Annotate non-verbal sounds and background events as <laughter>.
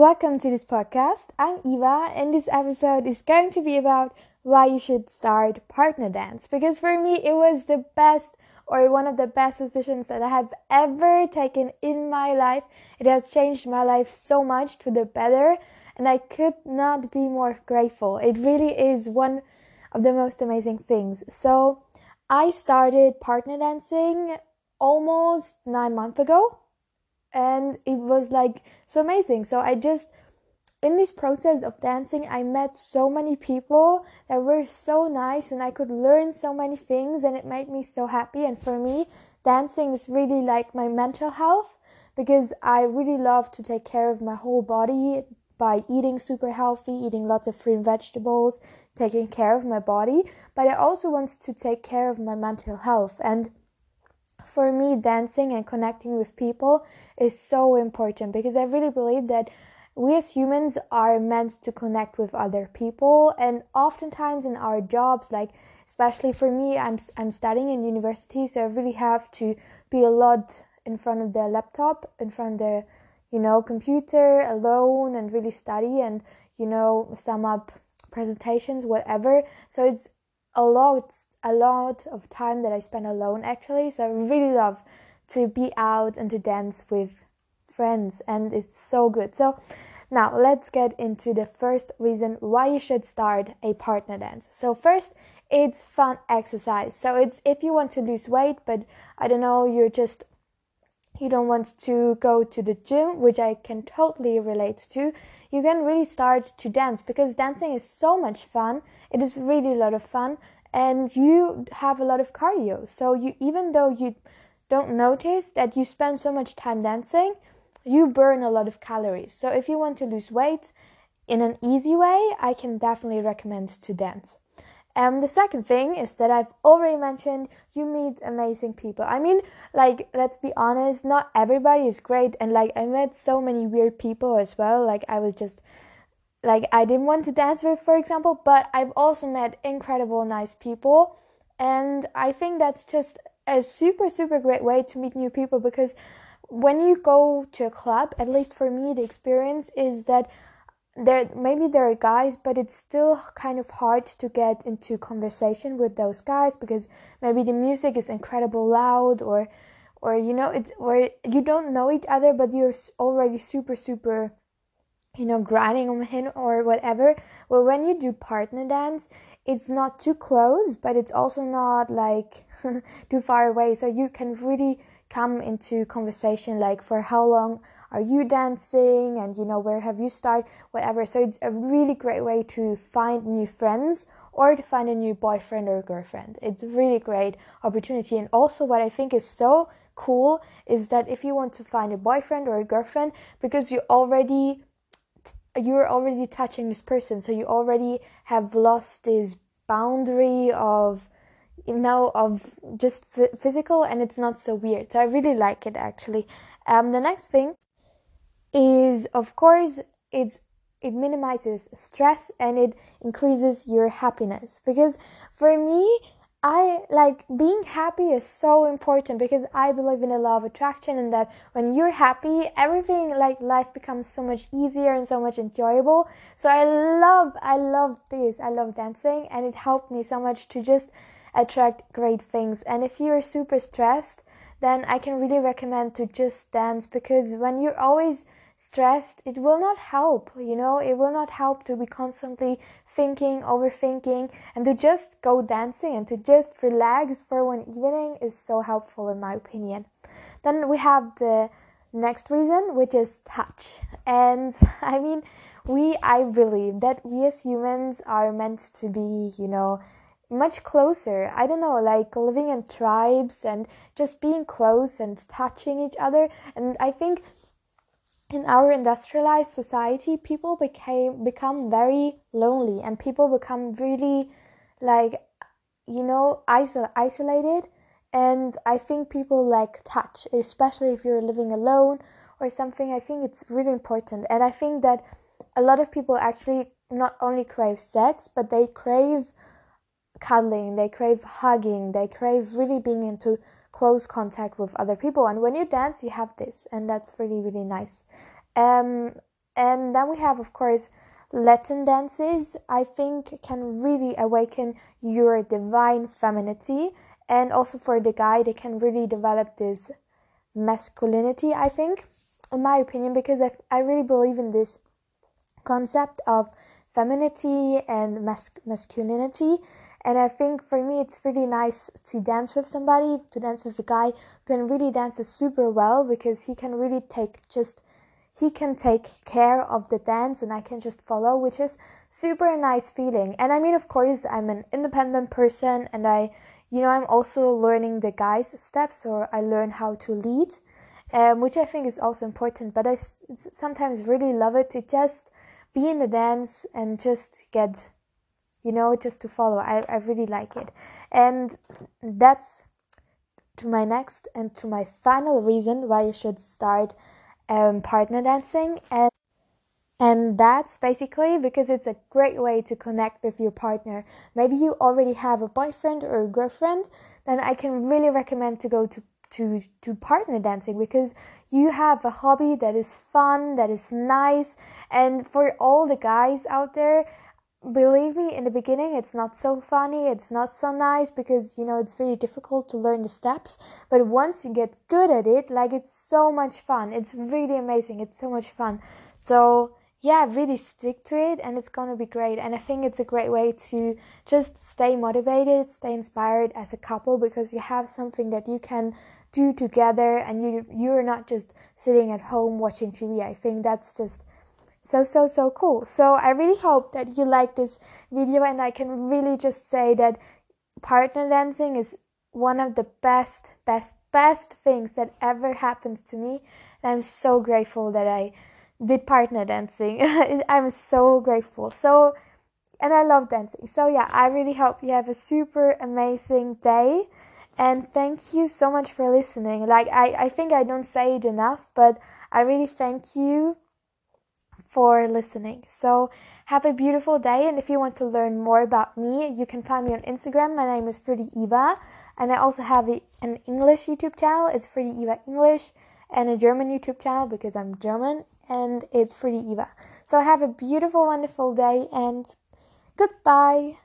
Welcome to this podcast. I'm Eva, and this episode is going to be about why you should start partner dance because for me it was the best or one of the best decisions that I have ever taken in my life. It has changed my life so much to the better, and I could not be more grateful. It really is one of the most amazing things. So, I started partner dancing almost nine months ago and it was like so amazing. So I just in this process of dancing, I met so many people that were so nice and I could learn so many things and it made me so happy. And for me, dancing is really like my mental health because I really love to take care of my whole body by eating super healthy, eating lots of fruit and vegetables, taking care of my body. But I also want to take care of my mental health. And for me, dancing and connecting with people is so important because I really believe that we as humans are meant to connect with other people. And oftentimes in our jobs like especially for me I'm I'm studying in university so I really have to be a lot in front of the laptop in front of the you know computer alone and really study and you know sum up presentations whatever. So it's a lot a lot of time that I spend alone actually. So I really love to be out and to dance with friends and it's so good. So now let's get into the first reason why you should start a partner dance. So first it's fun exercise. So it's if you want to lose weight but I don't know you're just you don't want to go to the gym, which I can totally relate to, you can really start to dance because dancing is so much fun. It is really a lot of fun and you have a lot of cardio. So you even though you don't notice that you spend so much time dancing, you burn a lot of calories. So if you want to lose weight in an easy way, I can definitely recommend to dance. Um, the second thing is that I've already mentioned you meet amazing people. I mean, like, let's be honest, not everybody is great, and like, I met so many weird people as well. Like, I was just like I didn't want to dance with, for example, but I've also met incredible, nice people, and I think that's just a super, super great way to meet new people because when you go to a club, at least for me, the experience is that there maybe there are guys but it's still kind of hard to get into conversation with those guys because maybe the music is incredible loud or or you know it's or you don't know each other but you're already super super you know grinding on him or whatever. Well when you do partner dance it's not too close but it's also not like <laughs> too far away. So you can really come into conversation like for how long are you dancing and you know where have you started whatever. So it's a really great way to find new friends or to find a new boyfriend or girlfriend. It's a really great opportunity. And also what i think is so cool is that if you want to find a boyfriend or a girlfriend because you already you're already touching this person so you already have lost this boundary of you know of just f- physical and it's not so weird. So i really like it actually. Um the next thing is of course it's it minimizes stress and it increases your happiness. Because for me I like being happy is so important because I believe in the law of attraction and that when you're happy, everything like life becomes so much easier and so much enjoyable. So I love, I love this. I love dancing and it helped me so much to just attract great things. And if you're super stressed, then I can really recommend to just dance because when you're always stressed, it will not help, you know, it will not help to be constantly thinking, overthinking, and to just go dancing and to just relax for one evening is so helpful, in my opinion. Then we have the next reason, which is touch. And <laughs> I mean, we, I believe that we as humans are meant to be, you know, much closer. I don't know, like living in tribes and just being close and touching each other. And I think in our industrialized society people became become very lonely and people become really like you know isol- isolated. And i think people like touch especially if you're living alone or something. I think it's really important. And i think that a lot of people actually not only crave sex but they crave cuddling they crave hugging they crave really being into close contact with other people and when you dance you have this and that's really really nice um, And then we have, of course, Latin dances, I think can really awaken your divine femininity. And also for the guy, they can really develop this masculinity, I think, in my opinion, because I, I really believe in this concept of femininity and mas- masculinity. And I think for me, it's really nice to dance with somebody, to dance with a guy who can really dance super well because he can really take just he can take care of the dance and I can just follow, which is super nice feeling. And I mean, of course, I'm an independent person and I, you know, I'm also learning the guys' steps or I learn how to lead, um, which I think is also important. But I sometimes really love it to just be in the dance and just get, you know, just to follow. I, I really like it. And that's to my next and to my final reason why you should start um, partner dancing and and that's basically because it's a great way to connect with your partner. Maybe you already have a boyfriend or a girlfriend, then I can really recommend to go to to to partner dancing because you have a hobby that is fun, that is nice, and for all the guys out there, believe me in the beginning it's not so funny it's not so nice because you know it's very difficult to learn the steps. But once you get good at it like it's so much fun. It's really amazing. It's so much fun. So yeah really stick to it and it's to be great. And i think it's a great way to just stay motivated stay inspired as a couple because you have something that you can do together and you you're not just sitting at home watching tv i think that's just so so so cool. So i really hope that you like this video and i can really just say that partner dancing is one of the best best best things that ever happened to me. And i'm so grateful that i did partner dancing. <laughs> I'm so grateful. So and i love dancing. So yeah i really hope you have a super amazing day. And thank you so much for listening. Like i i think i don't say it enough but i really thank you for listening. So have a beautiful day. And if you want to learn more about me, you can find me on Instagram. My name is Fruity Eva. And I also have an English YouTube channel. It's Fruity Eva English and a German YouTube channel because I'm German and it's Fruity Eva. So have a beautiful, wonderful day and goodbye.